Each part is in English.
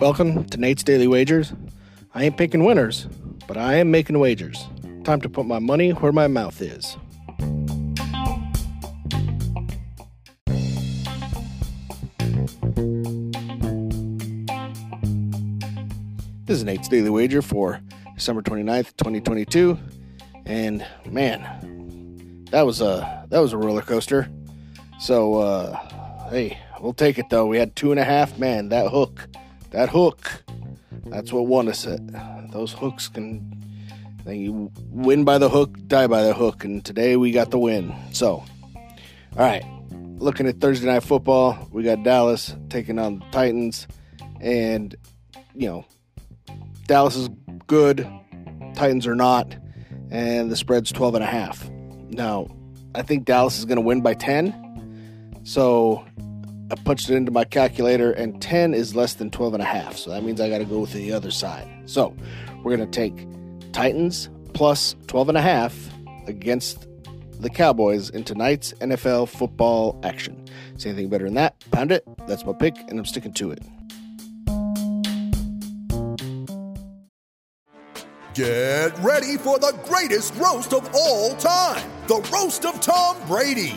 Welcome to Nate's Daily Wagers. I ain't picking winners, but I am making wagers. Time to put my money where my mouth is. This is Nate's Daily Wager for December 29th, 2022. And man, that was a that was a roller coaster. So uh hey, we'll take it though. We had two and a half. Man, that hook. That hook. That's what won us it. Those hooks can they win by the hook, die by the hook, and today we got the win. So, all right, looking at Thursday night football, we got Dallas taking on the Titans, and you know, Dallas is good, Titans are not, and the spread's 12 and a half. Now, I think Dallas is going to win by 10. So, I punched it into my calculator and 10 is less than 12 and a half. So that means I got to go with the other side. So, we're going to take Titans plus 12 and a half against the Cowboys in tonight's NFL football action. See anything better than that? Pound it. That's my pick, and I'm sticking to it. Get ready for the greatest roast of all time the Roast of Tom Brady,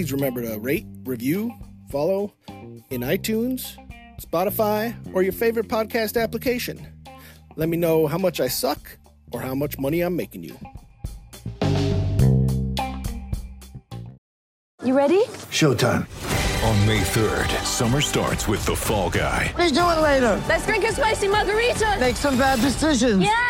Please remember to rate, review, follow in iTunes, Spotify, or your favorite podcast application. Let me know how much I suck or how much money I'm making you. You ready? Showtime. On May 3rd, summer starts with The Fall Guy. Let's do it later. Let's drink a spicy margarita. Make some bad decisions. Yes.